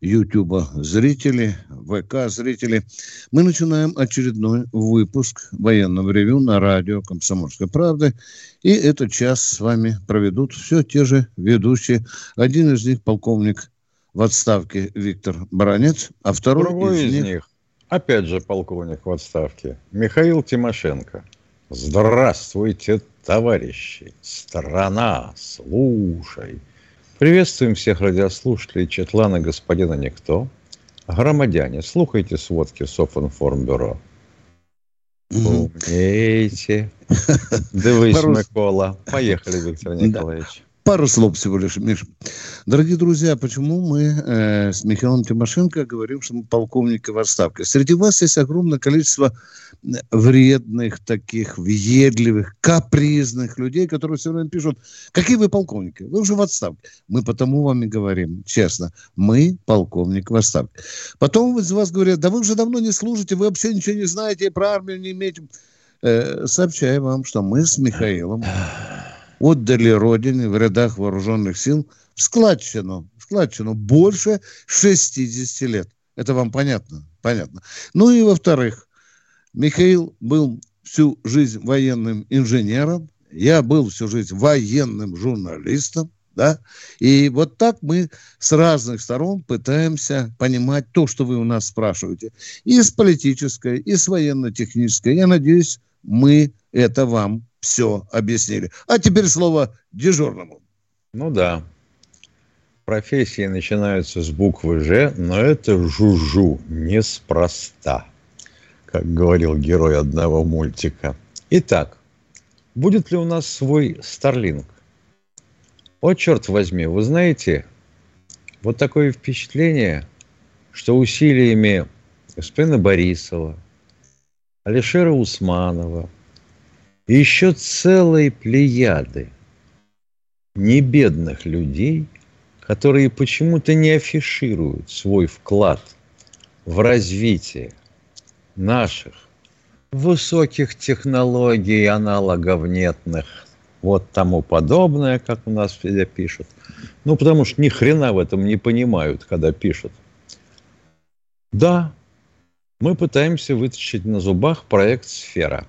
Ютуба зрители, ВК зрители. Мы начинаем очередной выпуск военного ревю на радио «Комсомольская правда». И этот час с вами проведут все те же ведущие. Один из них полковник в отставке Виктор Баранец, а второй Другой из, из них... них, опять же полковник в отставке, Михаил Тимошенко. Здравствуйте, товарищи! Страна, слушай! Приветствуем всех радиослушателей Четлана господина Никто. Громадяне, слухайте сводки Софинформбюро. Умеете. Дивись, Микола. Поехали, Виктор Николаевич пару слов всего лишь, Миша. Дорогие друзья, почему мы э, с Михаилом Тимошенко говорим, что мы полковники в отставке? Среди вас есть огромное количество вредных, таких въедливых, капризных людей, которые все время пишут, какие вы полковники? Вы уже в отставке. Мы потому вам и говорим, честно, мы полковник в отставке. Потом из вас говорят, да вы уже давно не служите, вы вообще ничего не знаете, про армию не имеете. Э, сообщаю вам, что мы с Михаилом отдали Родине в рядах вооруженных сил в складчину, в складчину больше 60 лет. Это вам понятно? Понятно. Ну и во-вторых, Михаил был всю жизнь военным инженером, я был всю жизнь военным журналистом, да, и вот так мы с разных сторон пытаемся понимать то, что вы у нас спрашиваете, и с политической, и с военно-технической. Я надеюсь, мы это вам все объяснили. А теперь слово дежурному. Ну да. Профессии начинаются с буквы «Ж», но это жужу неспроста, как говорил герой одного мультика. Итак, будет ли у нас свой Старлинг? О, черт возьми, вы знаете, вот такое впечатление, что усилиями господина Борисова, Алишера Усманова – и еще целые плеяды небедных людей, которые почему-то не афишируют свой вклад в развитие наших высоких технологий, аналогов нетных, вот тому подобное, как у нас все пишут. Ну, потому что ни хрена в этом не понимают, когда пишут. Да, мы пытаемся вытащить на зубах проект «Сфера».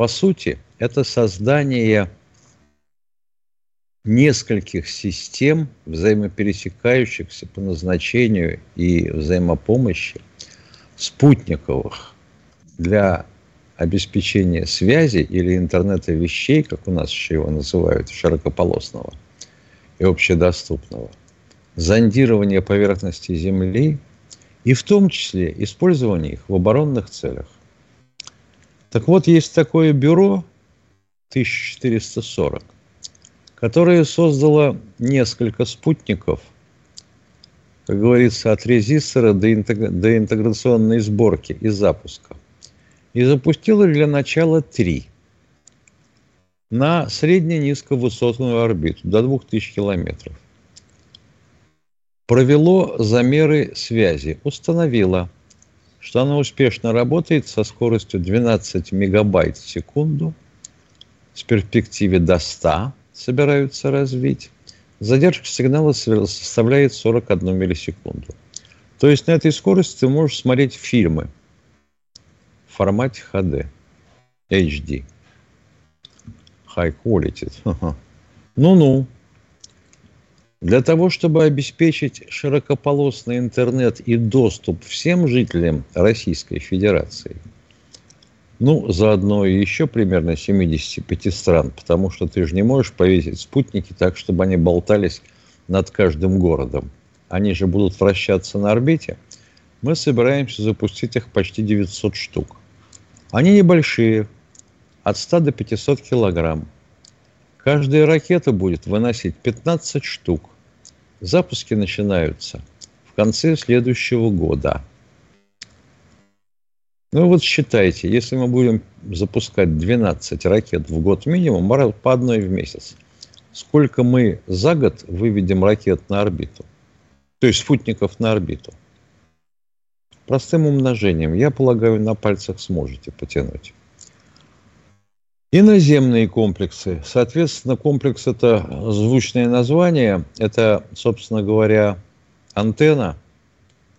По сути, это создание нескольких систем, взаимопересекающихся по назначению и взаимопомощи, спутниковых для обеспечения связи или интернета вещей, как у нас еще его называют, широкополосного и общедоступного, зондирование поверхности Земли и в том числе использование их в оборонных целях. Так вот, есть такое бюро 1440, которое создало несколько спутников, как говорится, от резистора до, до интеграционной сборки и запуска. И запустило для начала три на средне-низковысотную орбиту до 2000 километров. Провело замеры связи, установило – что она успешно работает со скоростью 12 мегабайт в секунду, с перспективе до 100 собираются развить. Задержка сигнала составляет 41 миллисекунду. То есть на этой скорости ты можешь смотреть фильмы в формате HD, HD. High quality. Ну-ну. Для того, чтобы обеспечить широкополосный интернет и доступ всем жителям Российской Федерации, ну, заодно и еще примерно 75 стран, потому что ты же не можешь повесить спутники так, чтобы они болтались над каждым городом. Они же будут вращаться на орбите. Мы собираемся запустить их почти 900 штук. Они небольшие, от 100 до 500 килограмм. Каждая ракета будет выносить 15 штук. Запуски начинаются в конце следующего года. Ну вот считайте, если мы будем запускать 12 ракет в год минимум, по одной в месяц, сколько мы за год выведем ракет на орбиту? То есть спутников на орбиту. Простым умножением, я полагаю, на пальцах сможете потянуть. И наземные комплексы. Соответственно, комплекс – это звучное название. Это, собственно говоря, антенна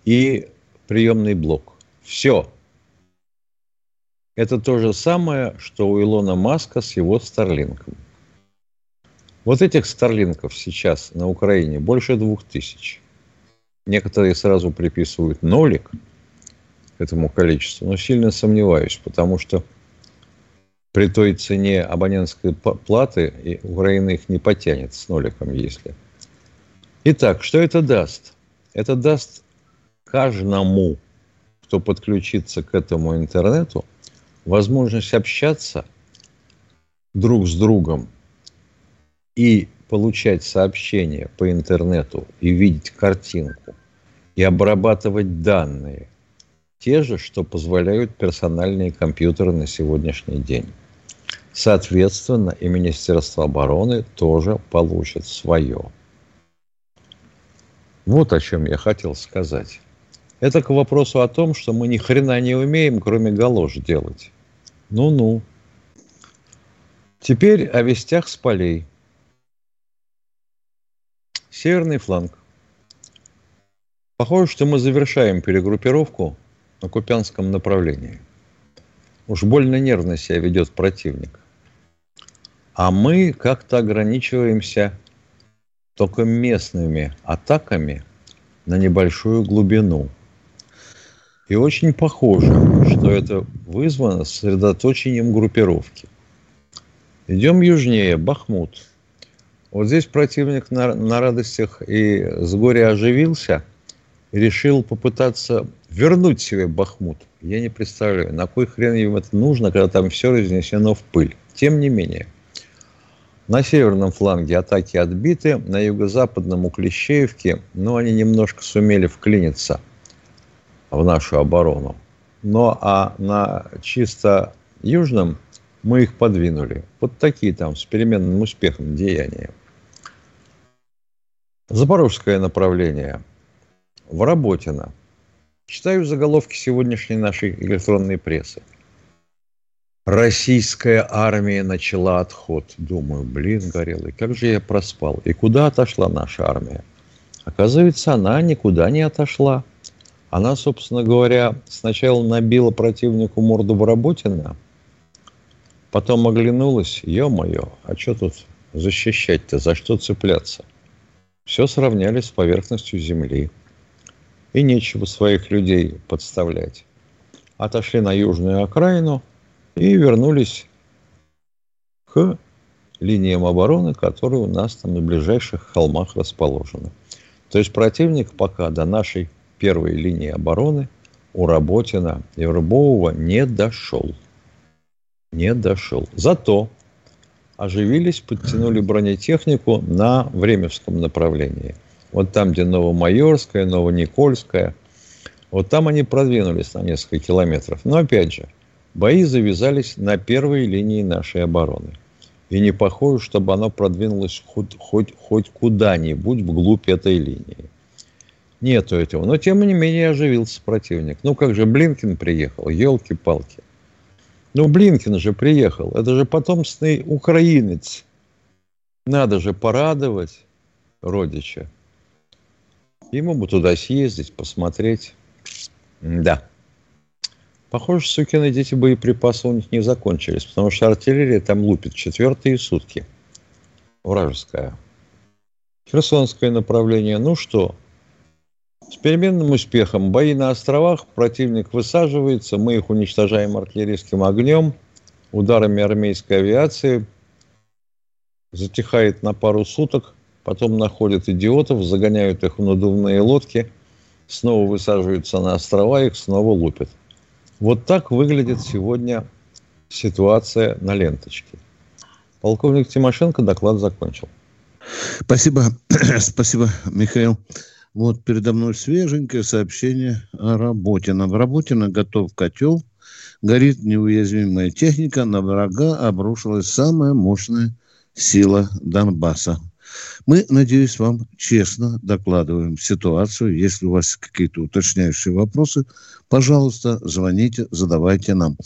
и приемный блок. Все. Это то же самое, что у Илона Маска с его Старлинком. Вот этих Старлинков сейчас на Украине больше двух тысяч. Некоторые сразу приписывают нолик этому количеству, но сильно сомневаюсь, потому что при той цене абонентской платы и Украина их не потянет с ноликом, если. Итак, что это даст? Это даст каждому, кто подключится к этому интернету, возможность общаться друг с другом и получать сообщения по интернету и видеть картинку и обрабатывать данные, те же, что позволяют персональные компьютеры на сегодняшний день. Соответственно, и Министерство обороны тоже получит свое. Вот о чем я хотел сказать. Это к вопросу о том, что мы ни хрена не умеем, кроме галош делать. Ну-ну. Теперь о вестях с полей. Северный фланг. Похоже, что мы завершаем перегруппировку на Купянском направлении. Уж больно нервно себя ведет противник. А мы как-то ограничиваемся только местными атаками на небольшую глубину. И очень похоже, что это вызвано сосредоточением группировки. Идем южнее, Бахмут. Вот здесь противник на, на радостях и с горя оживился решил попытаться вернуть себе Бахмут. Я не представляю, на кой хрен им это нужно, когда там все разнесено в пыль. Тем не менее – на северном фланге атаки отбиты, на юго-западном у Клещеевки, ну, они немножко сумели вклиниться в нашу оборону. Но а на чисто южном мы их подвинули. Вот такие там с переменным успехом деяния. Запорожское направление. Вработино. Читаю заголовки сегодняшней нашей электронной прессы. Российская армия начала отход. Думаю, блин, горелый, как же я проспал. И куда отошла наша армия? Оказывается, она никуда не отошла. Она, собственно говоря, сначала набила противнику морду в Работина, потом оглянулась, ё-моё, а что тут защищать-то, за что цепляться? Все сравняли с поверхностью земли. И нечего своих людей подставлять. Отошли на южную окраину – и вернулись к линиям обороны, которые у нас там на ближайших холмах расположены. То есть противник пока до нашей первой линии обороны у Работина и Рыбового не дошел. Не дошел. Зато оживились, подтянули бронетехнику на Времевском направлении. Вот там, где Новомайорская, Новоникольская. Вот там они продвинулись на несколько километров. Но опять же – Бои завязались на первой линии нашей обороны. И не похоже, чтобы оно продвинулось хоть, хоть, хоть куда-нибудь вглубь этой линии. Нету этого. Но, тем не менее, оживился противник. Ну, как же Блинкин приехал? Елки-палки. Ну, Блинкин же приехал. Это же потомственный украинец. Надо же порадовать родича. Ему бы туда съездить, посмотреть. Да. Похоже, сукины дети боеприпасы у них не закончились, потому что артиллерия там лупит четвертые сутки. Вражеская. Херсонское направление. Ну что, с переменным успехом. Бои на островах. Противник высаживается. Мы их уничтожаем артиллерийским огнем, ударами армейской авиации. Затихает на пару суток. Потом находят идиотов, загоняют их в надувные лодки. Снова высаживаются на острова, их снова лупят. Вот так выглядит сегодня ситуация на ленточке. Полковник Тимошенко доклад закончил. Спасибо, спасибо, Михаил. Вот передо мной свеженькое сообщение о Работино. В Работино готов котел горит неуязвимая техника, на врага обрушилась самая мощная сила Донбасса. Мы, надеюсь, вам честно докладываем ситуацию. Если у вас какие-то уточняющие вопросы, пожалуйста, звоните, задавайте нам.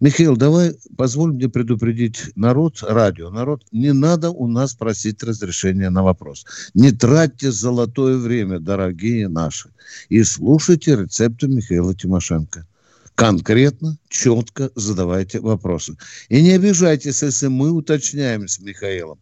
Михаил, давай позволь мне предупредить народ, радио, народ, не надо у нас просить разрешения на вопрос. Не тратьте золотое время, дорогие наши, и слушайте рецепты Михаила Тимошенко конкретно, четко задавайте вопросы. И не обижайтесь, если мы уточняем с Михаилом.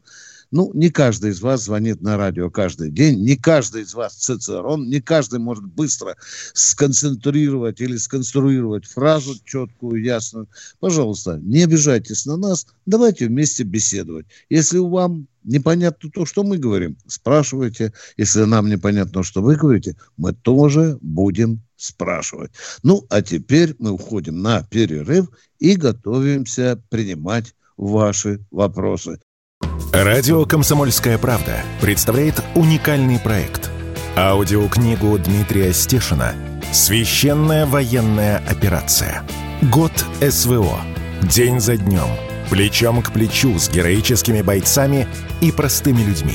Ну, не каждый из вас звонит на радио каждый день, не каждый из вас цицерон, не каждый может быстро сконцентрировать или сконструировать фразу четкую, ясную. Пожалуйста, не обижайтесь на нас, давайте вместе беседовать. Если вам непонятно то, что мы говорим, спрашивайте. Если нам непонятно, что вы говорите, мы тоже будем спрашивать. Ну, а теперь мы уходим на перерыв и готовимся принимать ваши вопросы. Радио «Комсомольская правда» представляет уникальный проект. Аудиокнигу Дмитрия Стешина «Священная военная операция. Год СВО. День за днем. Плечом к плечу с героическими бойцами и простыми людьми».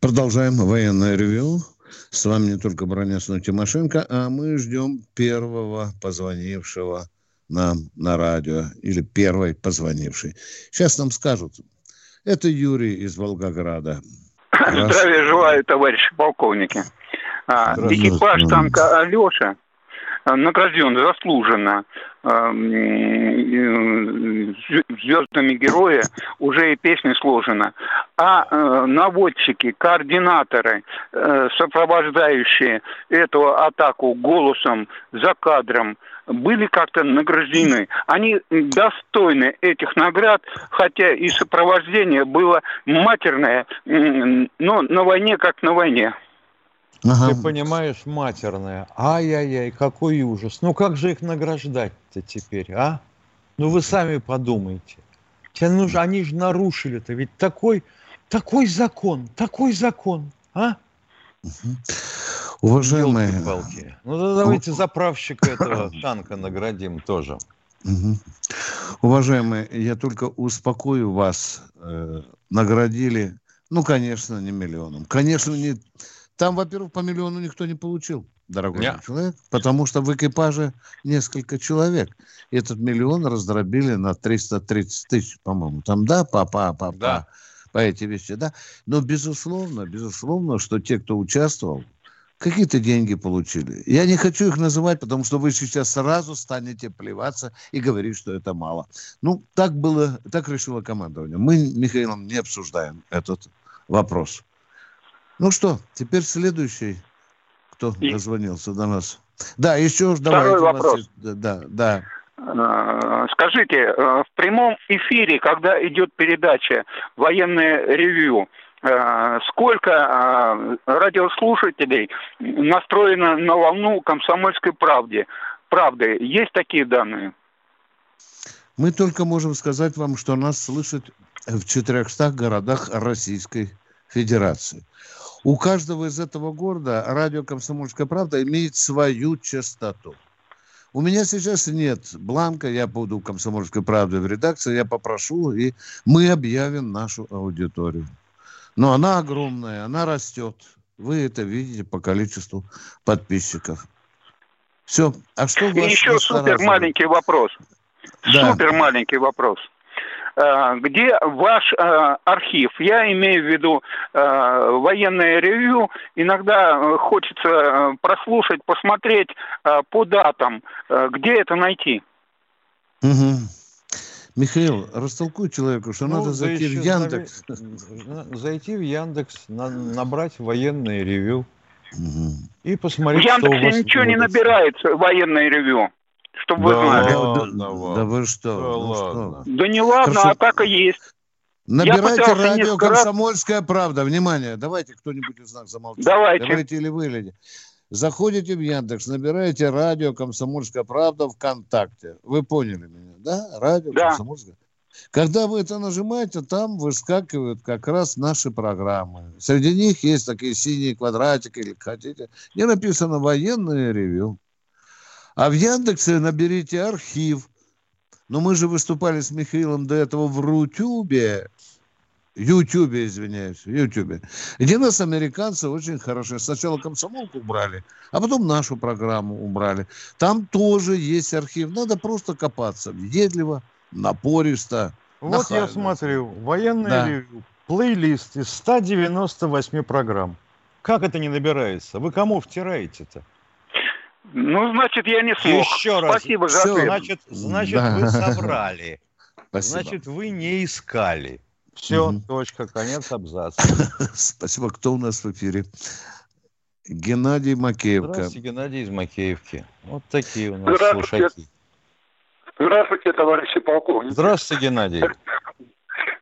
Продолжаем военное ревю. С вами не только Бронец, но Тимошенко, а мы ждем первого позвонившего нам на радио или первой позвонивший. Сейчас нам скажут. Это Юрий из Волгограда. Здравия желаю, товарищи полковники. А, экипаж танка Алеша награжден заслуженно а, звездами героя, уже и песня сложена. А наводчики, координаторы, сопровождающие эту атаку голосом за кадром, были как-то награждены. Они достойны этих наград, хотя и сопровождение было матерное, но на войне как на войне. Ага. Ты понимаешь, матерное. Ай-яй-яй, какой ужас. Ну как же их награждать-то теперь, а? Ну вы сами подумайте. Тебе нужно, они же нарушили-то, ведь такой, такой закон, такой закон, а? Угу. Уважаемые... Ну, давайте заправщика этого танка наградим тоже. Угу. Уважаемые, я только успокою вас. Э, наградили, ну, конечно, не миллионом. Конечно, не... Там, во-первых, по миллиону никто не получил, дорогой Нет. человек, потому что в экипаже несколько человек. И этот миллион раздробили на 330 тысяч, по-моему. Там, да, папа, папа, да. по эти вещи, да. Но, безусловно, безусловно, что те, кто участвовал, какие-то деньги получили. Я не хочу их называть, потому что вы сейчас сразу станете плеваться и говорить, что это мало. Ну, так было, так решило командование. Мы, Михаилом, не обсуждаем этот вопрос. Ну что, теперь следующий, кто и... дозвонился до нас. Да, еще ж давай. Второй вопрос. Вас... Да, да. А, скажите, э, в прямом эфире, когда идет передача «Военное ревью», Э, сколько э, радиослушателей настроено на волну комсомольской правды. Правды. Есть такие данные? Мы только можем сказать вам, что нас слышат в 400 городах Российской Федерации. У каждого из этого города радио «Комсомольская правда» имеет свою частоту. У меня сейчас нет бланка, я буду «Комсомольской правде» в редакции, я попрошу, и мы объявим нашу аудиторию. Но она огромная, она растет. Вы это видите по количеству подписчиков. Все. А что И еще супер маленький вопрос. Да. Супер маленький вопрос. А, где ваш а, архив? Я имею в виду а, военное ревью. Иногда хочется прослушать, посмотреть по датам. Где это найти? Угу. Михаил, растолкуй человеку, что ну, надо зайти в Яндекс. Зайти в Яндекс, на, набрать военное ревю угу. и посмотреть, в Яндексе что у вас ничего будет. не набирается военное ревю. Чтобы вы знали. Да, да вы что? Да ну ладно. что? Да не ладно, Хорошо. а так и есть. Набирайте радио раз- «Комсомольская правда». Внимание, давайте кто-нибудь из нас замолчит. Давайте. Говорите или вы, или. Заходите в Яндекс, набираете радио «Комсомольская правда» ВКонтакте. Вы поняли меня, да? Радио Да. «Комсомольская». Когда вы это нажимаете, там выскакивают как раз наши программы. Среди них есть такие синие квадратики, или хотите, где написано «Военное ревю». А в Яндексе наберите архив. Но мы же выступали с Михаилом до этого в Рутюбе. Ютубе, извиняюсь, Ютубе. Где нас американцы очень хорошо. Сначала комсомолку убрали, а потом нашу программу убрали. Там тоже есть архив. Надо просто копаться. Въедливо, напористо. Вот я Нахально. смотрю, военный Да. ревью, плейлист из 198 программ. Как это не набирается? Вы кому втираете-то? Ну, значит, я не смог. Еще раз. Спасибо за Всё. ответ. Значит, значит Да. вы собрали. Спасибо. Значит, вы не искали. Все, Мгм. точка, конец абзаца. Спасибо. Кто у нас в эфире? Геннадий Макеевка. Здравствуйте, Геннадий из Макеевки. Вот такие у нас Здравствуйте. слушатели. Здравствуйте, товарищи полковники. Здравствуйте, Геннадий.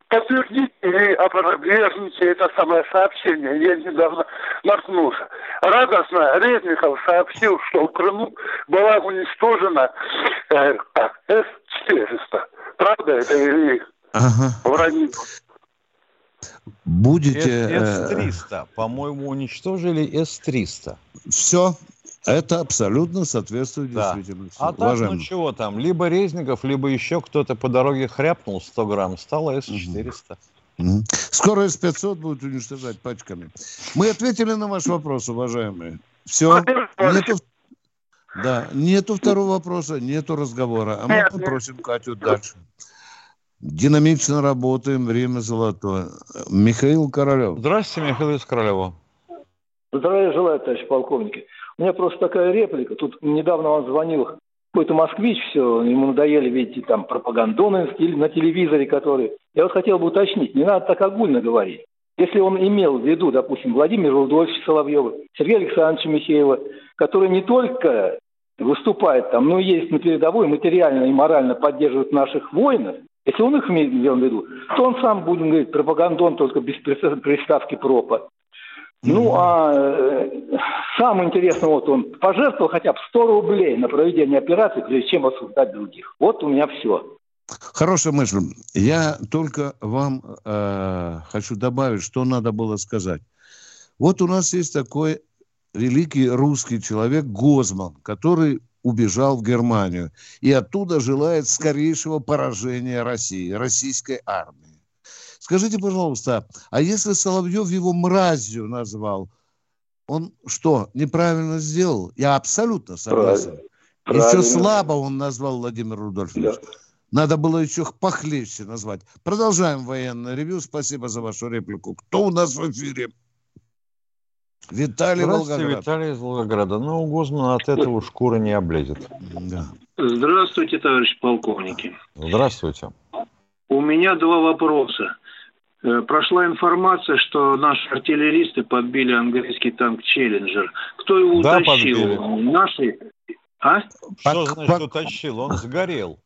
Подтвердите или опровергните это самое сообщение. Я недавно наткнулся. Радостно Резников сообщил, что в Крыму была уничтожена э, как, С-400. Правда это или Ага. вранье? Будете... э, С-300. По-моему, уничтожили С-300. Все. Это абсолютно соответствует Да. действительности. А так, Уважаемый. ну чего там, либо Резников, либо еще кто-то по дороге хряпнул 100 грамм, стало С-400. Мгм. Скоро С-500 будут уничтожать пачками. Мы ответили на ваш вопрос, уважаемые. Все. Нету... Да, нету второго вопроса, нету разговора. А мы попросим Катю дальше. Динамично работаем, время золотое. Михаил Королев. Здравствуйте, Михаил из Королева. Здравия желаю, товарищ полковники. У меня просто такая реплика. Тут недавно вам звонил какой-то москвич, все, ему надоели, видите, там пропагандоны на теле- на телевизоре, которые... Я вот хотел бы уточнить, не надо так огульно говорить. Если он имел в виду, допустим, Владимира Рудольфовича Соловьева, Сергея Александровича Михеева, которые не только выступают там, но есть на передовой, материально и морально поддерживают наших воинов, если он их имел в виду, то он сам, будем говорить, пропагандон только без прис- приставки пропа. Ну, а э, самое интересное, вот он пожертвовал хотя бы 100 рублей на проведение операции, прежде чем осуждать других. Вот у меня все. Хорошая мысль. Я только вам э, хочу добавить, что надо было сказать. Вот у нас есть такой великий русский человек Гозман, который убежал в Германию и оттуда желает скорейшего поражения России, российской армии. Скажите, пожалуйста, а если Соловьев его мразью назвал, он что, неправильно сделал? Я абсолютно согласен. Еще Правильно. слабо он назвал Владимир Рудольфович. Да. Надо было еще похлеще назвать. Продолжаем военное ревью. Спасибо за вашу реплику. Кто у нас в эфире? Виталий Здравствуйте, Волгоград. Виталий из Волгограда. Ну, у Гозмана от этого шкура не облезет. Да. Здравствуйте, товарищи полковники. Здравствуйте. У меня два вопроса. Э, Прошла информация, что наши артиллеристы подбили английский танк «Челленджер». Кто его Да, утащил? подбили. Наши? А? Что значит утащил? Он сгорел.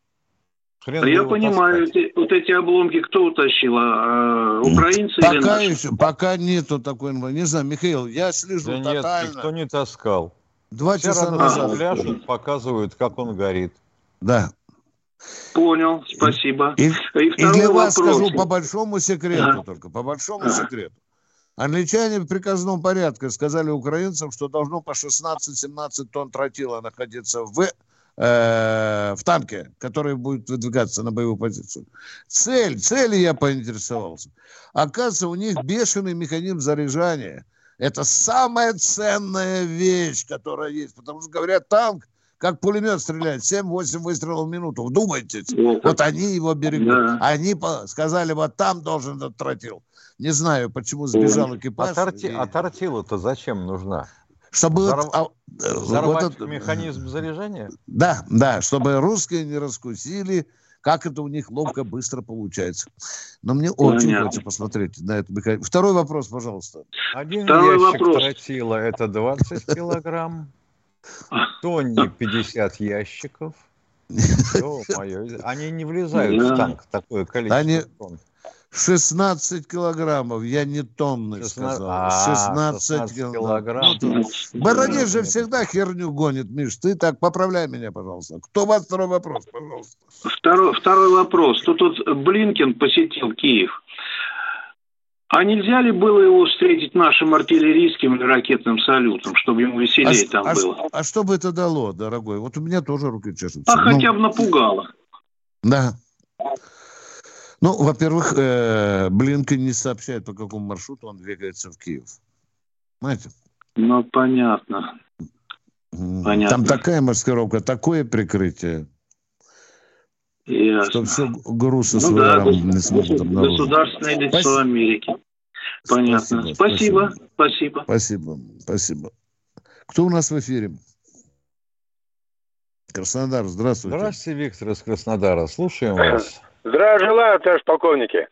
Хрен я понимаю, таскать. эти- вот эти обломки кто утащил? А, а, украинцы или Пока наши? еще, пока нету такой информации. Не знаю, Михаил, я слежу Да нет, никто не таскал. Два Все часа назад. пляшут, показывают, как он горит. Да. Понял, спасибо. И, И и для вас вопрос. скажу по большому секрету Ага. только, по большому секрету. Англичане в приказном порядке сказали украинцам, что должно по 16-17 тонн тротила находиться в, э, в танке, который будет выдвигаться на боевую позицию. Цель, цели я поинтересовался. Оказывается, у них бешеный механизм заряжания. Это самая ценная вещь, которая есть. Потому что, говорят, танк, как пулемет стреляет, 7-8 выстрелов в минуту. Вдумайтесь. Как. Вот они его берегут. Да. Они сказали, вот там должен этот тротил. Не знаю, почему сбежал экипаж. А, торти... И- а тортила-то зачем нужна? Чтобы... взорв- вот, а, э, вот это- механизм заряжения? Да, да, чтобы русские не раскусили, как это у них ловко, быстро получается. Но мне очень Понятно. хочется посмотреть на это. механизм. Второй вопрос, пожалуйста. Один Второй ящик вопрос. тротила – это 20 килограмм. Тонне 50 ящиков. Они не влезают в танк такое количество Они... тонн. 16 килограммов, я не тонны 16... сказал. А, 16, 16 килограмм. Ну, Баранец же всегда херню гонит, Миш. Ты так поправляй меня, пожалуйста. Кто у вас второй вопрос, пожалуйста? Второй, второй вопрос. Тут вот Блинкин посетил Киев. А нельзя ли было его встретить нашим артиллерийским или ракетным салютом, чтобы ему веселее а, там а, было? А что бы это дало, дорогой? Вот у меня тоже руки чешутся. А ну, хотя бы напугало. Да. Ну, во-первых, э, Блинкен не сообщает, по какому маршруту он двигается в Киев. Понимаете? Ну, понятно. Понятно. Там такая маскировка, такое прикрытие. Ясно. Что все грузы ну, с да, не смогут обнаружить. Государственное лицо спасибо. Америки. Понятно. Спасибо. Спасибо. Спасибо. Спасибо. Спасибо. Кто у нас в эфире? Краснодар, здравствуйте. Здравствуйте, Виктор из Краснодара. Слушаем вас. Здравия желаю, товарищ полковники.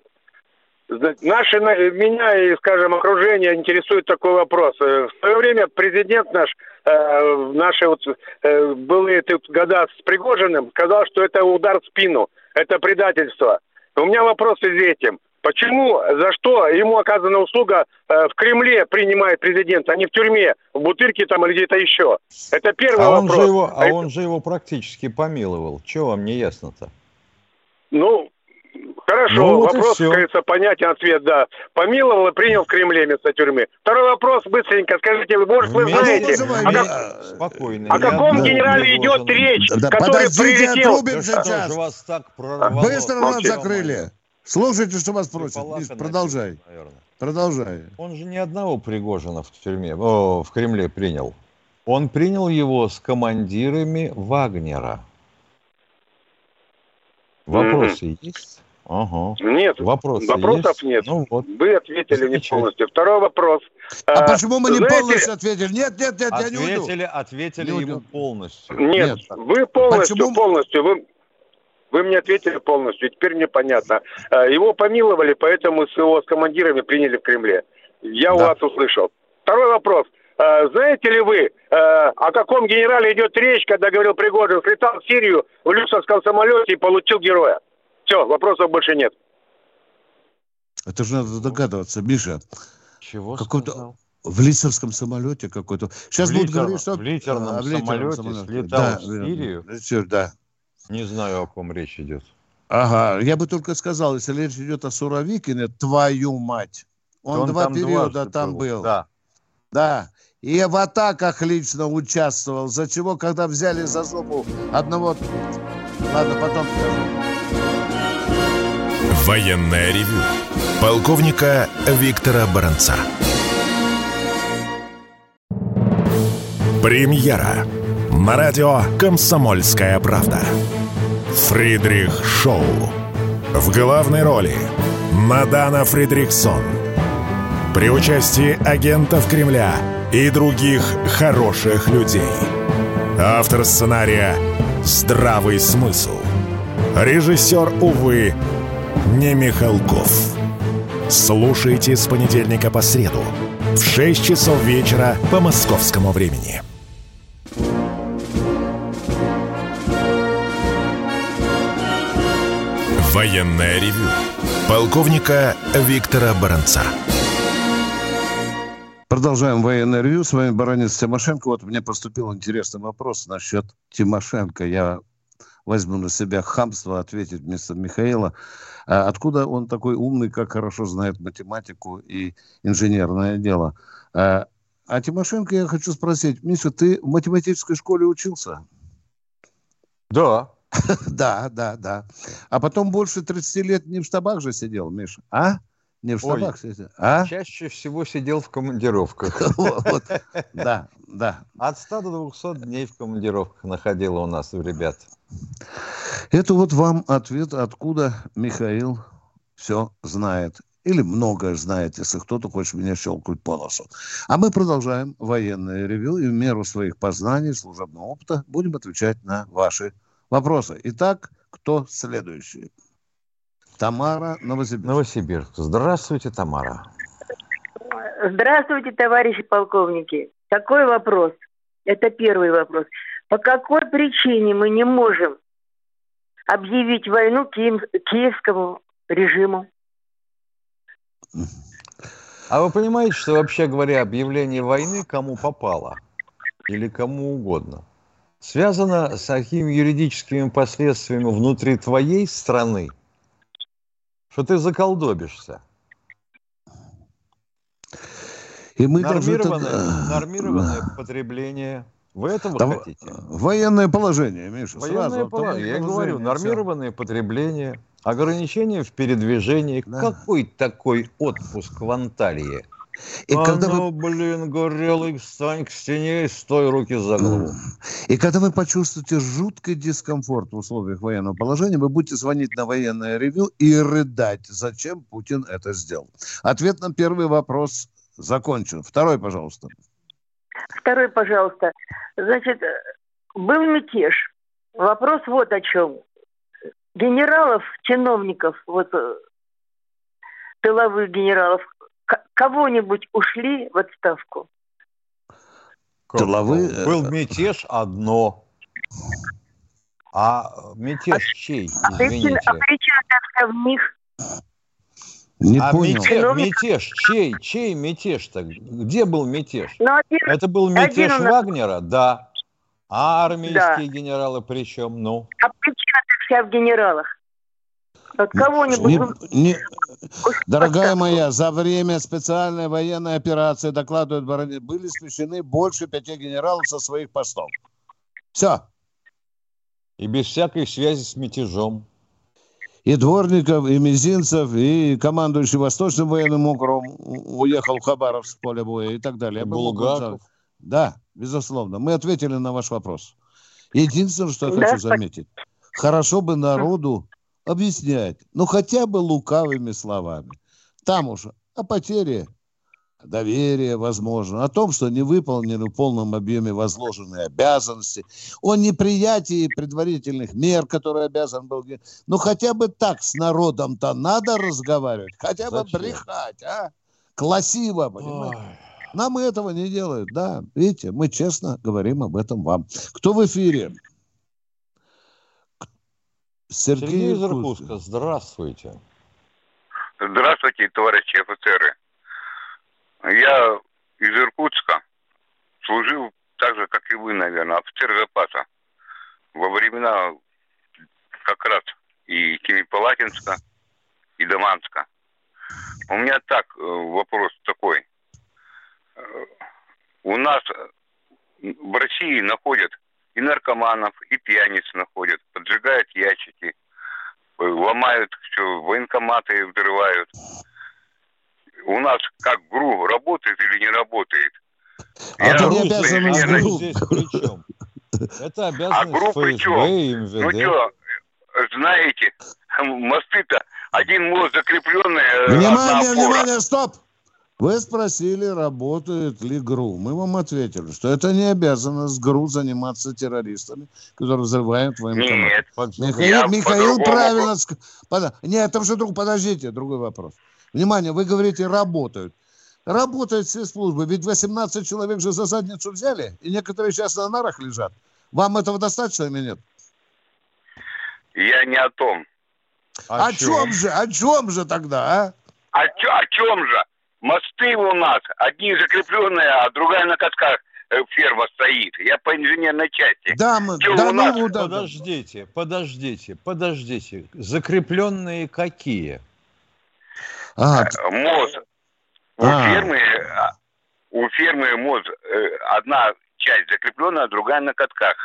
Наши, меня и, скажем, окружение интересует такой вопрос. Э, в свое время президент наш, э, наши вот э, былые года с Пригожиным, сказал, что это удар в спину, это предательство. У меня вопрос с этим. Почему, за что ему оказана услуга э, в Кремле принимает президент, а не в тюрьме, в Бутырке там или где-то еще? Это первый а вопрос. Он же его, а он же его практически помиловал. Чего вам не ясно-то? Ну, Хорошо, ну, вот вопрос, как говорится, понятен ответ, да. Помиловал и принял в Кремле вместо тюрьмы. Второй вопрос, быстренько, скажите, вы, может, вы знаете, о, как... Спокойно, о каком я, генерале да, идет речь, да, который прилетел... Да сейчас. Вас так прорвало? Быстро нас закрыли. Слушайте, что вас просят. Миш, продолжай. Наверное. Продолжай. Он же ни одного Пригожина в тюрьме, о, в Кремле принял. Он принял его с командирами Вагнера. Вопросы mm-hmm. есть? Ага. Нет, Вопросы вопросов есть? нет. Ну, вот. Вы ответили не полностью. Второй вопрос. А, а почему мы не полностью ответили? Нет, нет, нет, ответили, я не уйду. Ответили не ему полностью. Нет, нет, вы полностью, почему? полностью. Вы, вы мне ответили полностью, теперь мне понятно. А, его помиловали, поэтому с его с командирами приняли в Кремле. Я да. у вас услышал. Второй вопрос. А, знаете ли вы, о каком генерале идет речь, когда говорил Пригожин, слетал в Сирию в люксовском самолете и получил героя? Все, вопросов больше нет. Это же надо догадываться, Миша. Чего сказал? В лисовском самолете какой-то. Сейчас в будут говорить, что... В литерном, а, в литерном самолете, самолете слетал да, в Сирию? Все, да. Не знаю, о ком речь идет. Ага, я бы только сказал, если речь идет о Суровикине, твою мать. Он, он два периода там был. Да. Да. И в атаках лично участвовал. За чего, когда взяли за зубу одного... Ладно, потом скажу. Военное ревю полковника Виктора Баранца. Премьера на радио «Комсомольская правда». Фридрих Шоу. В главной роли Мадана Фридриксон. При участии агентов Кремля и других хороших людей. Автор сценария «Здравый смысл». Режиссер, увы, не Михалков. Слушайте с понедельника по среду в 6 часов вечера по московскому времени. Военное ревю полковника Виктора Баранца. Продолжаем военное ревю. С вами Баранец Тимошенко. Вот мне поступил интересный вопрос насчет Тимошенко. Я возьму на себя хамство ответить вместо Михаила. А откуда он такой умный, как хорошо знает математику и инженерное дело? А, а Тимошенко я хочу спросить. Миша, ты в математической школе учился? Да. Да, да, да. А потом больше 30 лет не в штабах же сидел, Миша, а? Не в штабах сидел, а? Чаще всего сидел в командировках. Да, да. От 100 до 200 дней в командировках находило у нас у ребят. Это вот вам ответ, откуда Михаил все знает. Или многое знает, если кто-то хочет меня щелкнуть по носу. А мы продолжаем военное ревю и в меру своих познаний, служебного опыта будем отвечать на ваши вопросы. Итак, кто следующий? Тамара Новосибирск. Новосибирск. Здравствуйте, Тамара. Здравствуйте, товарищи полковники. Такой вопрос. Это первый вопрос. По какой причине мы не можем объявить войну Киев, киевскому режиму. А вы понимаете, что вообще говоря, объявление войны кому попало или кому угодно связано с такими юридическими последствиями внутри твоей страны, что ты заколдобишься. И мы нормированное, даже... нормированное потребление. Вы этого Там хотите? Военное положение, Миша, Военное сразу. положение. Я говорю, нормированное потребление, ограничения в передвижении. Да. Какой такой отпуск в Анталии? И а когда ну, вы блин, горелый, встань к стене и стой руки за голову. И когда вы почувствуете жуткий дискомфорт в условиях военного положения, вы будете звонить на военное ревю и рыдать, зачем Путин это сделал. Ответ на первый вопрос закончен. Второй, пожалуйста. Второй, пожалуйста. Значит, был мятеж. Вопрос вот о чем. Генералов, чиновников, вот э, тыловых генералов, кого-нибудь ушли в отставку? Это? э, Был мятеж одно. А мятеж чей, А причина, извините? а причина в них. Не А понял. мятеж, мятеж чей? Чей мятеж-то? Где был мятеж? Но один, Это был мятеж Один Вагнера? Да. А армейские генералы при чем? Ну, а причина вся в генералах. Вот кого-нибудь... Не- не- Дорогая моя, за время специальной военной операции, докладывают бароне, были смещены больше пяти генералов со своих постов. Все. и без всякой связи с мятежом. И Дворников, и Мизинцев, и командующий Восточным военным округом у- уехал в Хабаровск с поля боя и так далее. И Булгаков. Да, безусловно. Мы ответили на ваш вопрос. Единственное, что я Да, хочу заметить. Хорошо бы народу объяснять, ну хотя бы лукавыми словами. Там уж о потере доверия, возможно, о том, что не выполнены в полном объеме возложенные обязанности, о неприятии предварительных мер, которые обязан был. Ну, хотя бы так с народом-то надо разговаривать, хотя бы Зачем? брехать, а? Красиво, понимаете? Ой. Нам этого не делают, да. Видите, мы честно говорим об этом вам. Кто в эфире? Сергей, Сергей из Иркутск. Иркутска, здравствуйте. Здравствуйте, товарищи офицеры. Я из Иркутска служил так же, как и вы, наверное, офицер запаса. Во времена как раз и Семипалатинска, и Даманска. У меня так э, вопрос такой. Э, У нас в России находят и наркоманов, и пьяниц находят, поджигают ящики, э, ломают все, военкоматы взрывают. У нас как ГРУ работает или не работает? А Я это не обязанность инженер. ГРУ. здесь при чем? Это обязанность группа ФСБ чё? и Ну что, знаете, мосты-то один мост закрепленный, э, Внимание, внимание, стоп! Вы спросили, работает ли ГРУ. Мы вам ответили, что это не обязанность ГРУ заниматься террористами, которые взрывают военкоматы. Нет, Михаил, Я Михаил правильно сказал. Нет, это же друг, подождите, другой вопрос. Внимание, вы говорите, работают. Работают все службы, ведь 18 человек же за задницу взяли, и некоторые сейчас на нарах лежат. Вам этого достаточно или нет? я не о том. О, чем же, о чем же тогда, а? О, о чем же? Мосты у нас, одни закрепленные, а другая на катках э, ферма стоит. Я по инженерной части. Да, мы, да, у нас? ну, да. Подождите, подождите, подождите. Закрепленные какие? А, Э, Мост. У А. фермы, а, у фермы мост э, одна часть закрепленная, а другая на катках.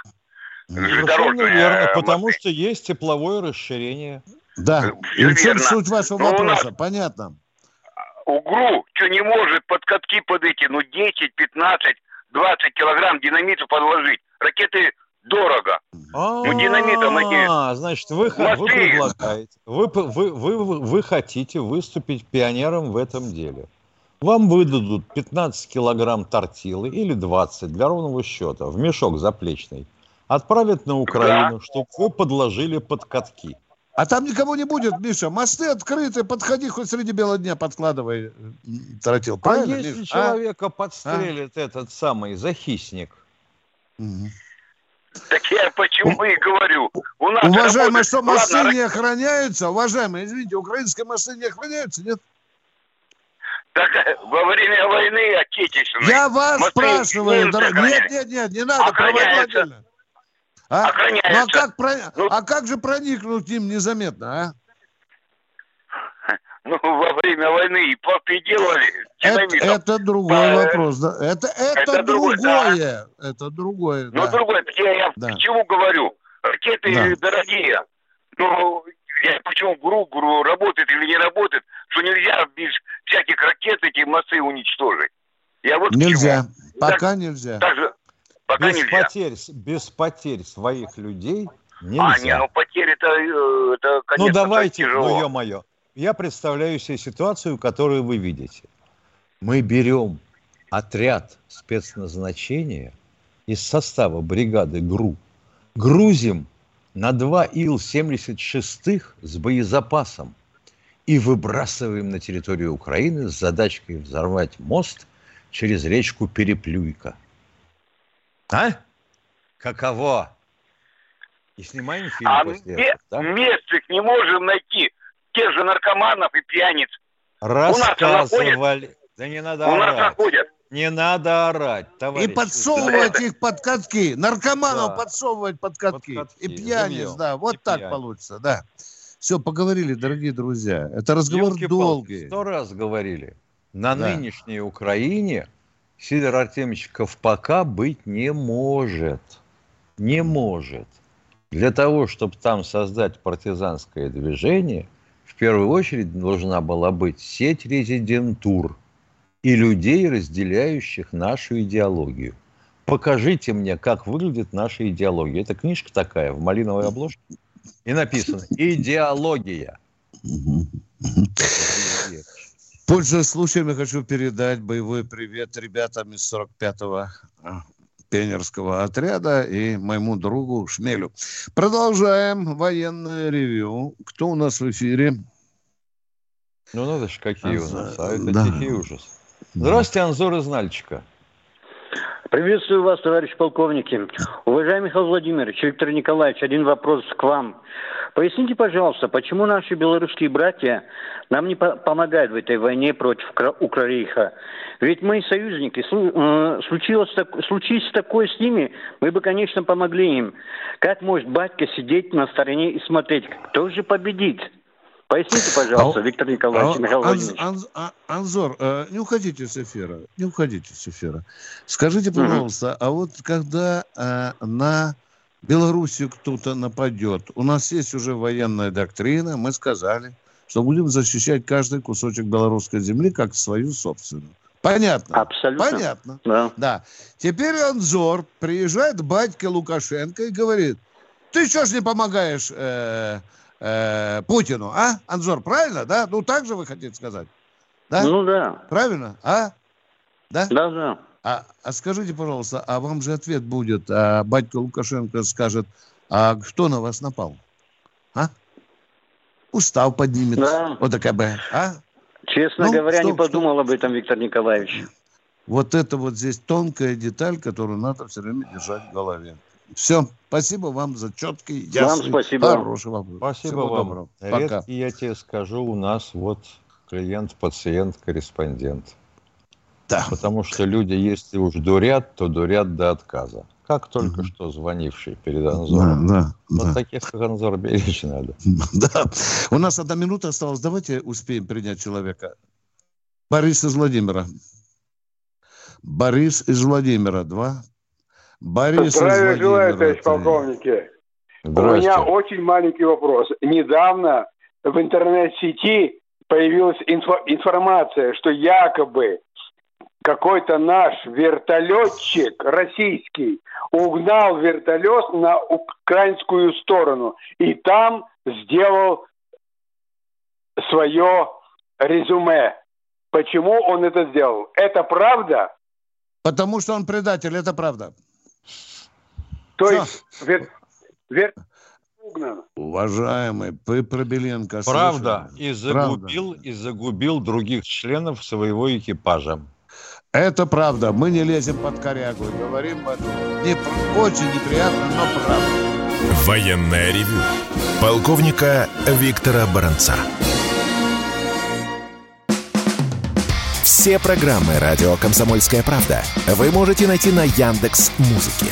Совершенно Железнодорожные, верно, э, потому мосты. что есть тепловое расширение. да. И в чем верно. суть вашего Но у вопроса? нас- Понятно. УГРУ что не может под катки подойти, ну 10, 15, 20 килограмм динамита подложить. Ракеты дорого. А, динамитом эти значит, вы, вы предлагаете, вы, вы, вы, вы, хотите выступить пионером в этом деле. Вам выдадут 15 килограмм тортилы или 20 для ровного счета в мешок заплечный. Отправят на Украину, чтобы вы подложили под катки. А там никого не будет, Миша. Мосты открыты, подходи хоть среди бела дня, подкладывай тротил. А Правильно, если Миш? А? человека подстрелит этот самый захисник, Мгм. Так я почему и говорю. У нас Уважаемые, работает- что мосты не охраняются? Уважаемые, извините, украинские мосты не охраняются, нет? Так э, во время войны отечественной... Я вас мосты спрашиваю, немцы дорогой. Нет, нет, нет, не надо, проводить Охраняются. А? Ну, а Охраняются. как, про- а как же проникнуть им незаметно, а? Ну, во время войны и переделали Это, динамитом. это другой Э, вопрос. Да. Это, это, это другой, да. другое. Это другое. Ну, да. другое, я, я Да. к чему говорю? Ракеты Да. дорогие. Ну, я почему гру, гру, работает или не работает, что нельзя без всяких ракет эти мосты уничтожить. Я вот Нельзя. Пока Так- нельзя. так же- пока без, нельзя. потерь, без потерь своих людей А, нельзя. не, ну потери это, э, это конечно, ну давайте, тяжело. ну ё-моё. Я представляю себе ситуацию, которую вы видите. Мы берем отряд спецназначения из состава бригады ГРУ, грузим на два Ил-76 с боезапасом и выбрасываем на территорию Украины с задачкой взорвать мост через речку Переплюйка. А? Каково? И снимаем фильм А после этого, да? местных не можем найти. Тех же наркоманов и пьяниц. Рассказывали. Да не надо У нас находят. Не надо орать, И товарищ. подсовывать их под катки. Наркоманов Да. подсовывать под катки. катки, И пьяниц, да. Вот И так пьяниц. получится, да. Все, поговорили, дорогие друзья. Это разговор Ёлки-палки, долгий. Сто раз говорили. На Да. нынешней Украине Сидор Артемьевич Ковпака быть не может. Не может. Для того, чтобы там создать партизанское движение, в первую очередь должна была быть сеть резидентур и людей, разделяющих нашу идеологию. Покажите мне, как выглядит наша идеология. Это книжка такая, в малиновой обложке. И написано «Идеология». Пользуясь случаем, я хочу передать боевой привет ребятам из 45-го а, пионерского отряда и моему другу Шмелю. Продолжаем военное ревью. Кто у нас в эфире? Ну, надо же, какие у нас. А это Да. тихий ужас. Здравствуйте, Анзор из Нальчика. Приветствую вас, товарищ полковники. Уважаемый Михаил Владимирович, Виктор Николаевич, один вопрос к вам. Поясните, пожалуйста, почему наши белорусские братья нам не по- помогают в этой войне против Кра- Украрейха? Ведь мы союзники. Э, случилось случись такое с ними, мы бы, конечно, помогли им. Как может батька сидеть на стороне и смотреть, кто же победит? Поясните, пожалуйста, А- Виктор Николаевич, а- Михаил Анз-. Анз- а- Анзор, э, не уходите с эфира. Не уходите с эфира. Скажите, пожалуйста, а вот когда э, на Белоруссию кто-то нападет, у нас есть уже военная доктрина, мы сказали, что будем защищать каждый кусочек белорусской земли как свою собственную. Понятно? Абсолютно. Понятно. Да. Да. Теперь Анзор приезжает к батьке Лукашенко и говорит, ты что ж не помогаешь э, э, Путину, а, Анзор, правильно, да? Ну, так же вы хотите сказать? Да? Ну да. Правильно, а? Да? Да, да. А, а скажите, пожалуйста, а вам же ответ будет, а батька Лукашенко скажет, а кто на вас напал? А? Устав поднимет. Да. ОДКБ, а? Честно Ну, говоря, что- не подумал об этом, Виктор Николаевич. Вот это вот здесь тонкая деталь, которую надо все время держать в голове. Все, спасибо вам за четкий, ясный, спасибо. хороший вопрос. Спасибо Всего вам. доброго. Пока. Редкий, я тебе скажу, у нас вот клиент, пациент, корреспондент. Да. Потому что люди, если уж дурят, то дурят до отказа. Как только что звонивший перед Анзором. Да, да, Вот да. таких, как Анзор, беречь надо. Да. У нас одна минута осталась. Давайте успеем принять человека. Борис из Владимира. Борис из Владимира. Два. Борис Здравия желаю, товарищ полковники. У меня очень маленький вопрос. Недавно в интернет-сети появилась инфо- информация, что якобы какой-то наш вертолетчик российский угнал вертолет на украинскую сторону и там сделал свое резюме. Почему он это сделал? Это правда? Потому что он предатель, это правда. То есть вер... вер-. Уважаемый, вы про Беленко Правда. слышали? И загубил, и загубил других членов своего экипажа. Это правда. Мы не лезем под корягу. Говорим это не, очень неприятно, но правда. Военное ревю. Полковника Виктора Баранца. Все программы «Радио Комсомольская правда» вы можете найти на Яндекс Музыке.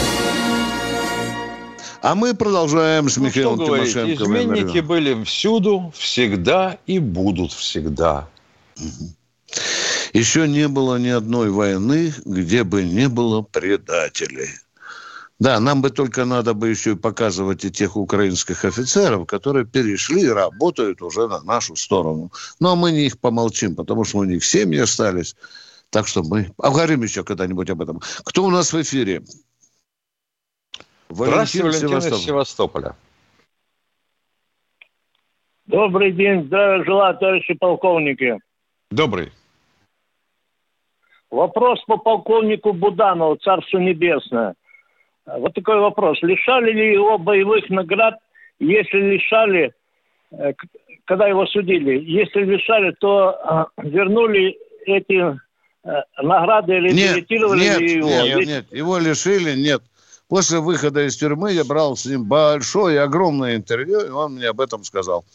А мы продолжаем с Ну, Михаилом говорить, Тимошенко. изменники были всюду, всегда и будут всегда. Еще не было ни одной войны, где бы не было предателей. Да, нам бы только надо бы еще и показывать и тех украинских офицеров, которые перешли и работают уже на нашу сторону. Но мы не их помолчим, потому что у них семьи остались. Так что мы поговорим еще когда-нибудь об этом. Кто у нас в эфире? Здравствуйте, Валентин из. Севастополя. Добрый день, здравия желаю, товарищи полковники. Добрый. Вопрос по полковнику Буданову, Царство Небесное. Вот такой вопрос. Лишали ли его боевых наград? Если лишали, э, когда его судили, если лишали, то э, вернули эти э, награды или Нет, реабилитировали нет, ли его? нет, Ведь- нет, его лишили, нет. После выхода из тюрьмы я брал с ним большое, огромное интервью, и он мне об этом сказал.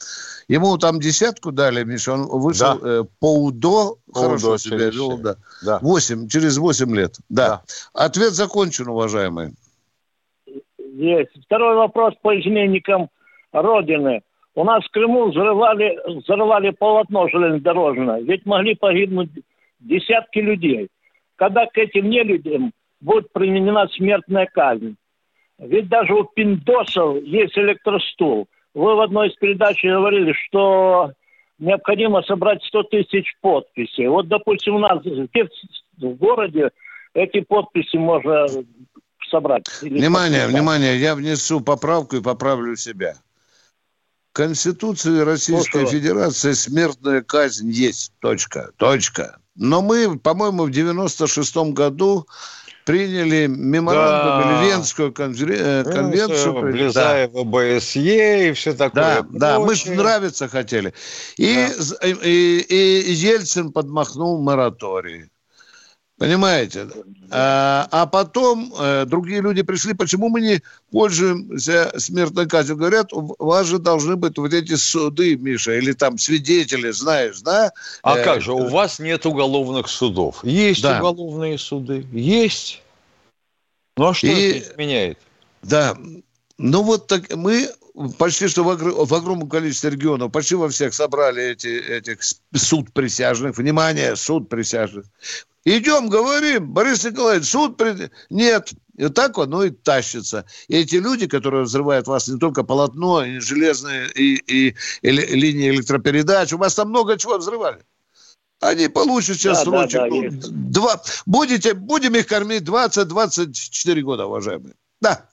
Ему там десятку дали, Миша, он вышел э, по УДО, По хорошо УДО себя вел, да. Да. Восемь, через восемь лет, да. Ответ закончен, уважаемый. Есть. Второй вопрос по изменникам Родины. У нас в Крыму взрывали, взрывали полотно железнодорожное. Ведь могли погибнуть десятки людей. Когда к этим нелюдям будет применена смертная казнь? Ведь даже у пиндосов есть электростул. Вы в одной из передач говорили, что необходимо собрать 100 тысяч подписей. Вот, допустим, у нас где в городе эти подписи можно собрать. Внимание, подписать? внимание, я внесу поправку и поправлю себя. В Конституции Российской Слушаю. Федерации смертная казнь есть. Точка. Точка. Но мы, по-моему, в 96 году приняли меморандум Да. Венскую э, Ну, конвенцию. при- Близаева, БСЕ и все такое. Да, да, мы же нравиться хотели. И, з- и, и Ельцин подмахнул мораторий. Понимаете? А, а потом э, другие люди пришли, почему мы не пользуемся смертной казнью? Говорят, у вас же должны быть вот эти суды, Миша, или там свидетели, знаешь, да? А Э, как же, у вас нет уголовных судов? Есть Да. уголовные суды? Есть. Ну а что И- это изменяет? Да. Ну вот так мы почти что в, огр- в огромном количестве регионов, почти во всех собрали эти, этих суд присяжных. Внимание, суд присяжных. Идем, говорим, Борис Николаевич, суд... При... Нет. И так оно и тащится. И эти люди, которые взрывают вас не только полотно, и железные, и, и, и ли- линии электропередач, у вас там много чего взрывали. Они получат сейчас Да, да, срочек. да, ну, есть. два, будете, будем их кормить 20-24 года, уважаемые. Да.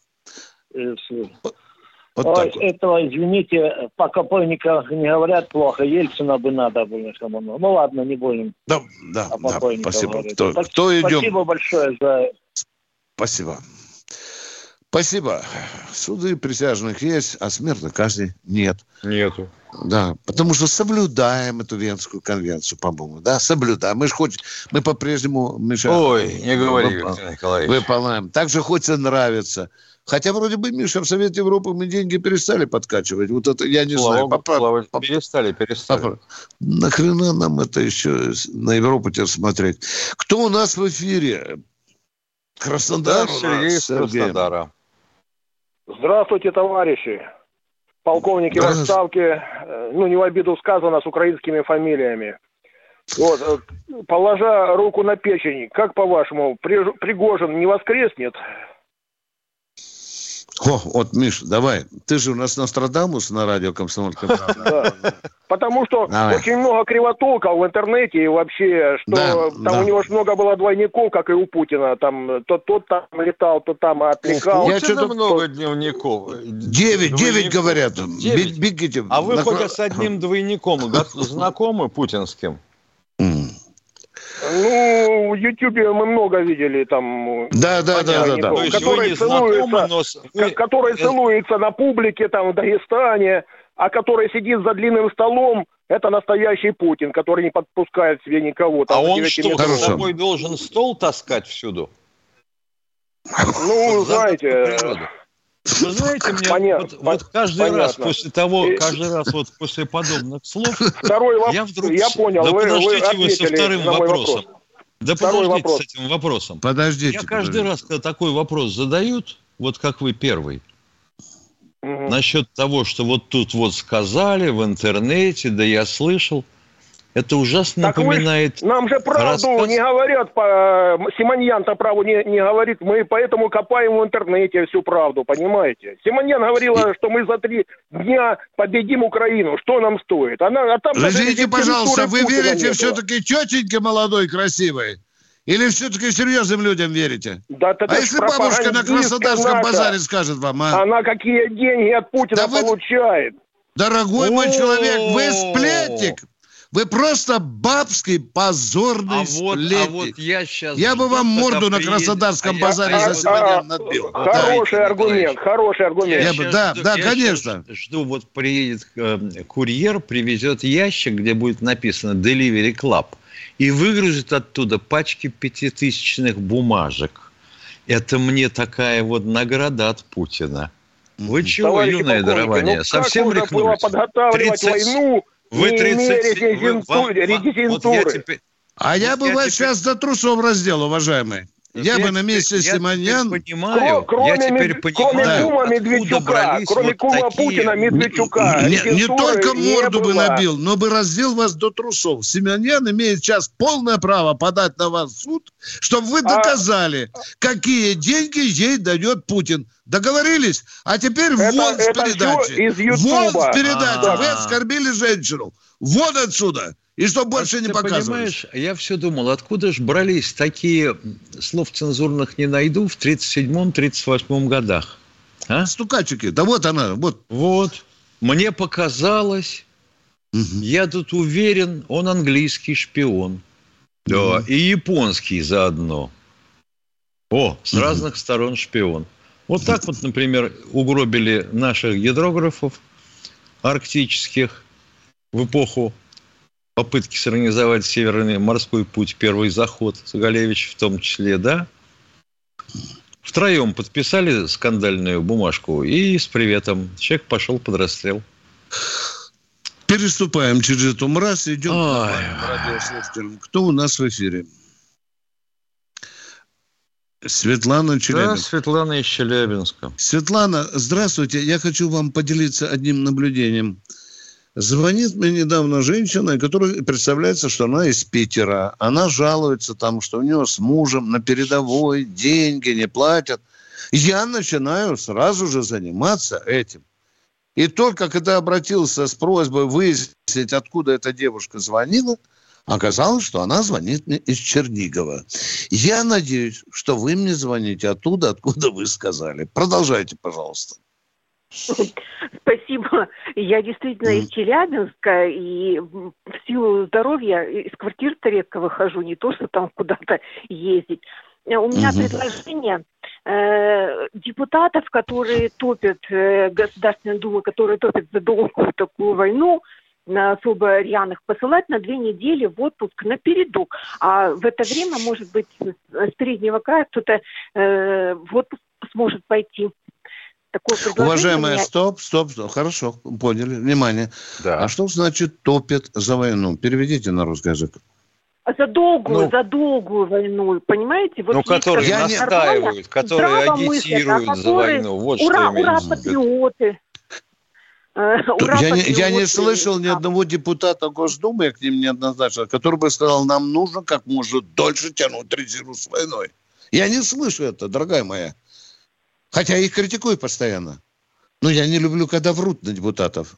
Вот Ой, так вот. этого, извините, по покойниках не говорят плохо. Ельцина бы надо было. Ну ну ладно, не будем Да, да, о да, спасибо. говорить. Кто, Спа- кто идем? Спасибо большое за... Спасибо. Спасибо. Суды присяжных есть, а смертной казни нет. Нету. Да, потому что соблюдаем эту Венскую конвенцию, по-моему, да, соблюдаем. Мы же хоть, мы по-прежнему, Миша, Ой, не говори, выпол- Виктор Николаевич. выполняем. Так же хочется нравиться. Хотя вроде бы, Миша, в Совете Европы мы деньги перестали подкачивать. Вот это, я не Слава знаю, поправ- слава- поп- перестали, перестали. поправ- Нахрена нам это еще на Европу теперь смотреть? Кто у нас в эфире? Краснодар Да, Сергей из Краснодара. Здравствуйте, товарищи. Полковники в Здравствуйте. отставке, э, ну, не в обиду сказано, с украинскими фамилиями. Вот, э, положа руку на печень, как по-вашему, Пригожин не воскреснет? О, вот, Миш, давай. Ты же у нас Нострадамус на радио «Комсомольская правда». Потому что Давай. очень много кривотолков в интернете и вообще, что Да, там да. у него ж много было двойников, как и у Путина. Там то тот там летал, то там отвлекал. Я что-то- много дневников. Девять, девять говорят. Девять? Бегите. А вы На хоть с одним двойником знакомы путинским? Ну, в Ютьюбе мы много видели там. Да, да, да, да, да. То есть вы которые не знакомы, целуются, но вы- которые целуются на публике там в Дагестане, а который сидит за длинным столом, это настоящий Путин, который не подпускает себе никого. Там, А он 9 что, метров. с собой должен стол таскать всюду? Ну, знаете, Вы знаете, мне Поня- вот, вот каждый раз понятно. после того, И- каждый раз вот после подобных слов, Второй вопрос. я вдруг... Я понял, Да вы- подождите вы, со вторым вопросом. вопрос. Да Второй подождите вопрос. с этим вопросом. Подождите. Я каждый подождите. раз, когда такой вопрос задают, вот как вы первый, насчет того, что вот тут вот сказали в интернете, да я слышал, это ужасно Так вы напоминает... нам же правду рассказ- не говорят, по... Симоньян-то правду не, не говорит, мы поэтому копаем в интернете всю правду, понимаете? Симоньян говорила, что мы за три дня победим Украину, что нам стоит? Она, а там рецептуры пожалуйста, вы Путина верите все-таки тетеньке молодой, красивой? Или все-таки серьезным людям верите? Да, а если бабушка на Краснодарском наша. базаре скажет вам, а? Она какие деньги от Путина Да вы- получает? Дорогой мой человек, вы сплетник. Вы просто бабский позорный А вот, сплетник. а вот я сейчас... Я бы вам морду на Краснодарском базаре за Симонян надбил. Хороший Да. аргумент, хороший аргумент. Я бы- да, да, я конечно. Жду, вот приедет э, курьер, привезет ящик, где будет написано Delivery Club, и выгрузит оттуда пачки пятитысячных бумажек. Это мне такая вот награда от Путина. Вы чего, Товарищи юное дарование? ну Совсем рехнулись? подготавливать 30 войну, Вы не 30 имея вы- резидентуры? вам- вот я резидентуры? теперь- А я бы я вас теперь- сейчас до трусов раздел, уважаемый. Я бы на месте я Симонян... понимаю, Кроме, я теперь понимаю, кроме кума Медведчука, кроме вот кума такие- Путина Медведчука, Не, не только не морду бы набил, но бы раздел вас до трусов. Симонян имеет сейчас полное право подать на вас в суд, чтобы вы А- доказали, какие деньги ей дает Путин. Договорились? А теперь Это- вон с это передачи. всё из Вон с передачи. А. Вы оскорбили женщину. Вон отсюда. И чтобы больше не Ты показывали. понимаешь, я все думал, откуда же брались такие слов цензурных не найду в 37-38 годах. А? Стукачики. Да вот она. Вот. Вот. Мне показалось, я тут уверен, он английский шпион. Да, и японский заодно. О, с разных сторон шпион. Вот так вот, например, угробили наших гидрографов арктических в эпоху попытки сорганизовать Северный морской путь, первый заход, Загалевич в том числе, да? Втроем подписали скандальную бумажку и с приветом. Человек пошел под расстрел. Переступаем через эту мразь и идем Ой. к радиослушателям. Кто у нас в эфире? Светлана Да, Челябинск. Светлана из Челябинска. Светлана, здравствуйте. Я хочу вам поделиться одним наблюдением. Звонит мне недавно женщина, которая представляется, что она из Питера. Она жалуется там, что у нее с мужем на передовой деньги не платят. Я начинаю сразу же заниматься этим. И только когда обратился с просьбой выяснить, откуда эта девушка звонила, оказалось, что она звонит мне из Чернигова. Я надеюсь, что вы мне звоните оттуда, откуда вы сказали. Продолжайте, пожалуйста. Спасибо. Я действительно из Челябинска, и в силу здоровья из квартир-то редко выхожу, не то, что там куда-то ездить. Э, У меня предложение э, депутатов, которые топят, э, Государственной Думы, которые топят за долгую такую войну, на особо рьяных посылать на две недели в отпуск на передок. А в это время, может быть, с среднего края кто-то э, в отпуск сможет пойти. Такое предложение Уважаемая, меня. стоп, стоп, стоп. Хорошо, поняли. Внимание. А что значит топят за войну? Переведите на русский язык. За долгую, Ну. за долгую войну, понимаете? Вот Ну, которые бы настаивают, которые мыслят, агитируют а за которые войну. Вот что ура, имеется ура, патриоты. Э, Ура, я, не, я не слышал ни одного депутата Госдумы, я к ним неоднозначно, который бы сказал, нам нужно как можно дольше тянуть резерву с войной. Я не слышу это, дорогая моя. Хотя их критикую постоянно. Но я не люблю, когда врут на депутатов.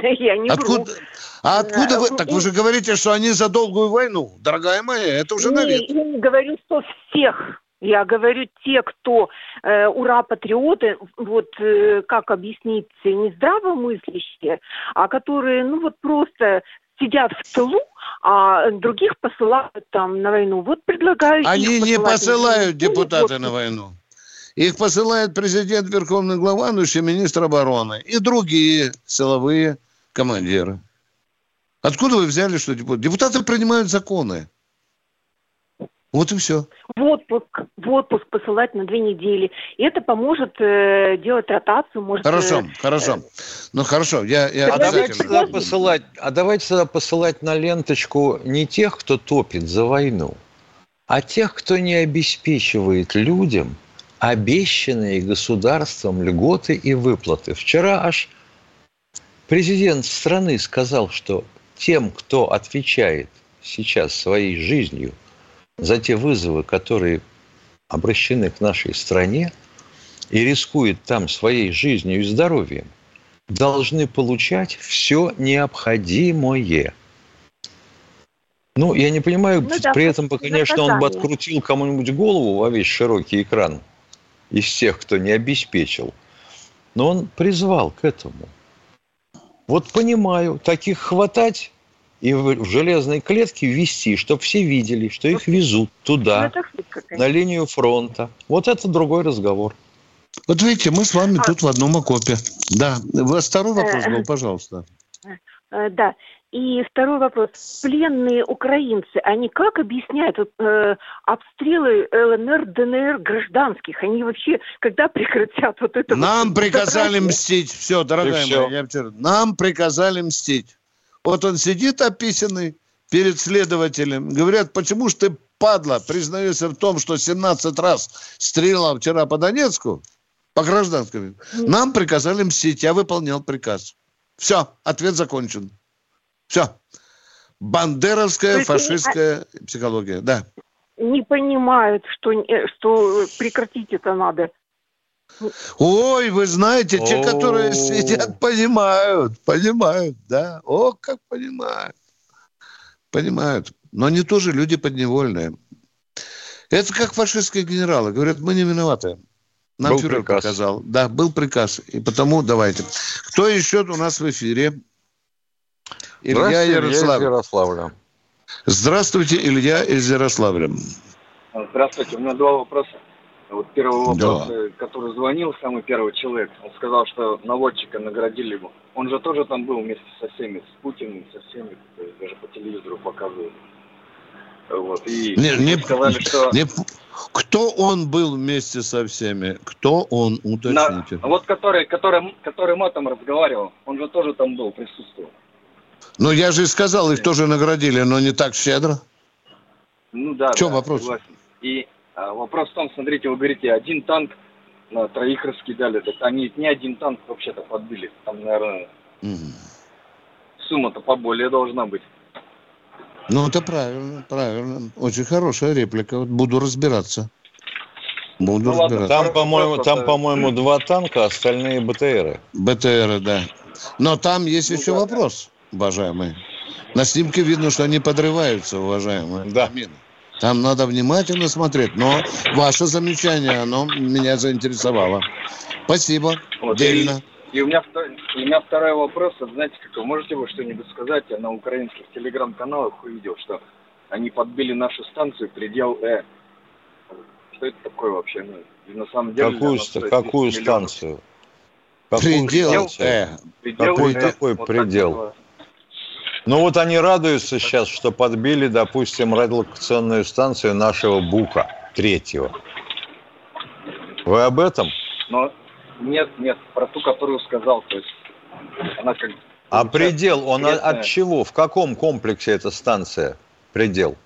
Я не откуда, вру. А откуда вы? Так вы же говорите, что они за долгую войну. Дорогая моя, это уже навет. я не говорю, что всех. Я говорю, те, кто э, ура-патриоты, вот э, как объяснить, не здравомыслящие, а которые, ну вот просто сидят в тылу, а других посылают там на войну. Вот предлагаю Они не посылают депутаты Вот. на войну. Их посылает президент, верховный главанующий, министр обороны и другие силовые командиры. Откуда вы взяли, что депутаты? Депутаты принимают законы. Вот и все. В отпуск, в отпуск посылать на две недели. И это поможет э, делать ротацию. Может, Хорошо, э, хорошо. Ну хорошо, я, я А давайте, тогда посылать, а давайте тогда посылать на ленточку не тех, кто топит за войну, а тех, кто не обеспечивает людям обещанные государством льготы и выплаты. Вчера аж президент страны сказал, что тем, кто отвечает сейчас своей жизнью за те вызовы, которые обращены к нашей стране и рискует там своей жизнью и здоровьем, должны получать все необходимое. Ну, я не понимаю, Ну да, при этом, конечно, он бы наказание. открутил кому-нибудь голову во весь широкий экран из тех, кто не обеспечил. Но он призвал к этому. Вот понимаю, таких хватать и в железной клетке вести, чтобы все видели, что их везут ну, туда, шутка, на линию фронта. Вот это другой разговор. Вот видите, мы с вами А- тут в одном окопе. Да. У вас второй вопрос Э, был, пожалуйста. Э, Да. И второй вопрос. Пленные украинцы, они как объясняют вот, э, обстрелы ЛНР, ДНР гражданских? Они вообще когда прекратят вот это? Нам вот приказали мстить. Все, дорогая И моя, я вчера- Нам приказали мстить. Вот он сидит описанный перед следователем. Говорят, почему ж ты, падла, признаешься в том, что 17 раз стрелял вчера по Донецку, по гражданскому. Нам приказали мстить, я выполнял приказ. Все, ответ закончен. Все. Бандеровская То есть они- фашистская психология. Да. Не понимают, что, э, что прекратить это надо. Ой, вы знаете, те, которые сидят, понимают, понимают, да. О, как понимают. Понимают. Но они тоже люди подневольные. Это как фашистские генералы. Говорят, мы не виноваты. Нам Был фюрер приказ. показал. Да, был приказ. И потому давайте. Кто еще у нас в эфире? Илья Здравствуйте, Илья. Ярославля. Здравствуйте, Илья из Ярославля. Здравствуйте, у меня два вопроса. Вот первый Да. вопрос, э, который звонил, самый первый человек, он сказал, что наводчика наградили его. Он же тоже там был вместе со всеми, с Путиным, со всеми, то есть даже по телевизору показывали. Вот, и Не- не- сказали, что... не- кто он был вместе со всеми? Кто он? На- Уточните. вот который, который, который матом разговаривал, он же тоже там был, присутствовал. Ну, я же и сказал, их тоже наградили, но не так щедро. Ну да, В чем да, вопрос? согласен. И а, вопрос в том, смотрите, вы говорите, один танк на троих раскидали, так они не один танк вообще-то подбили. Там, наверное, Мгм. сумма-то поболее должна быть. Ну, это правильно, правильно. Очень хорошая реплика. Вот буду разбираться. Буду Ну, ладно, разбираться. Там, по-моему, там, по-моему, два танка, остальные БТРы. БТР, да. Но там есть Ну, еще да, вопрос, уважаемые. На снимке видно, что они подрываются, уважаемые. Да. Мины. Там надо внимательно смотреть. Но ваше замечание, оно меня заинтересовало. Спасибо. Вот, Дельно. И у меня, и у меня второй вопрос, вот знаете, как вы можете вы что-нибудь сказать? Я на украинских телеграм-каналах увидел, что они подбили нашу станцию «Предел Э». Что это такое вообще? Ну, и на самом деле... Какую, какую 10 миллионов. станцию? Какую Предел. станцию? Э. «Предел Какой Э», такой вот так предел? называется. Ну вот они радуются сейчас, что подбили, допустим, радиолокационную станцию нашего Бука, третьего. Вы об этом? Но нет, нет, про ту, которую сказал, то есть она как... А предел, он от, секретная. от чего? В каком комплексе эта станция? Предел.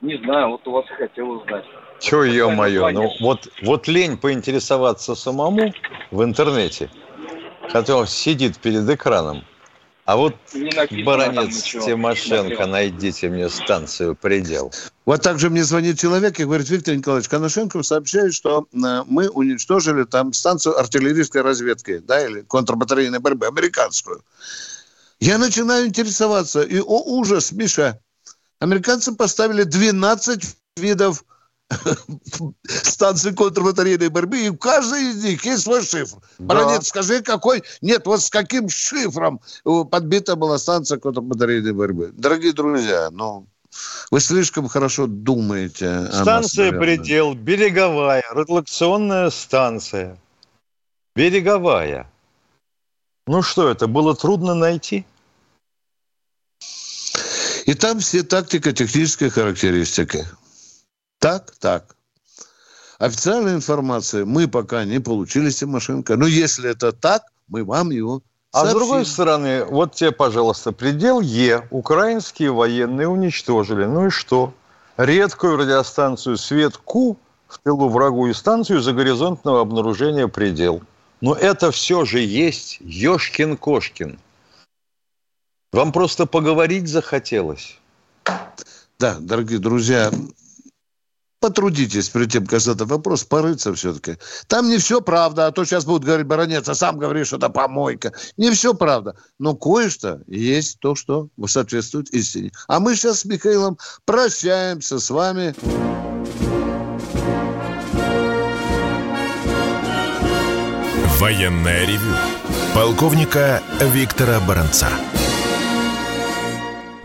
Не знаю, вот у вас хотел узнать. Че, ё-моё, ну вот, вот лень поинтересоваться самому в интернете, который сидит перед экраном, А вот, баронец. Тимошенко, найдите мне станцию «Предел». Вот так же мне звонит человек и говорит, Виктор Николаевич, Коношенков сообщает, что э, мы уничтожили там станцию артиллерийской разведки, да, или контрбатарейной борьбы, американскую. Я начинаю интересоваться, и, о ужас, Миша, американцы поставили 12 видов станций контрбатарейной борьбы, и у каждой из них есть свой шифр. Да. Скажи, какой... Нет, вот с каким шифром э, подбита была станция контрбатарейной борьбы. Дорогие друзья, ну, вы слишком хорошо думаете нас, Станция наверное. «Предел», береговая, радиолокационная станция. Береговая. Ну что, это было трудно найти? И там все тактико-технические характеристики. Так, так. Официальной информации мы пока не получили, Тимошенко. Но если это так, мы вам его А с сообщим. другой стороны, вот тебе, пожалуйста, предел Е. Украинские военные уничтожили. Ну и что? Редкую радиостанцию «Свет Ку» в тылу врагу и станцию загоризонтного обнаружения предел. Но это все же есть Ёшкин-Кошкин. Вам просто поговорить захотелось. Да, дорогие друзья, потрудитесь перед тем, как задать вопрос, порыться все-таки. Там не все правда, а то сейчас будут говорить, баронец, а сам говоришь, что это помойка. Не все правда, но кое-что есть то, что соответствует истине. А мы сейчас с Михаилом прощаемся с вами. Военное ревю полковника Виктора Баранца.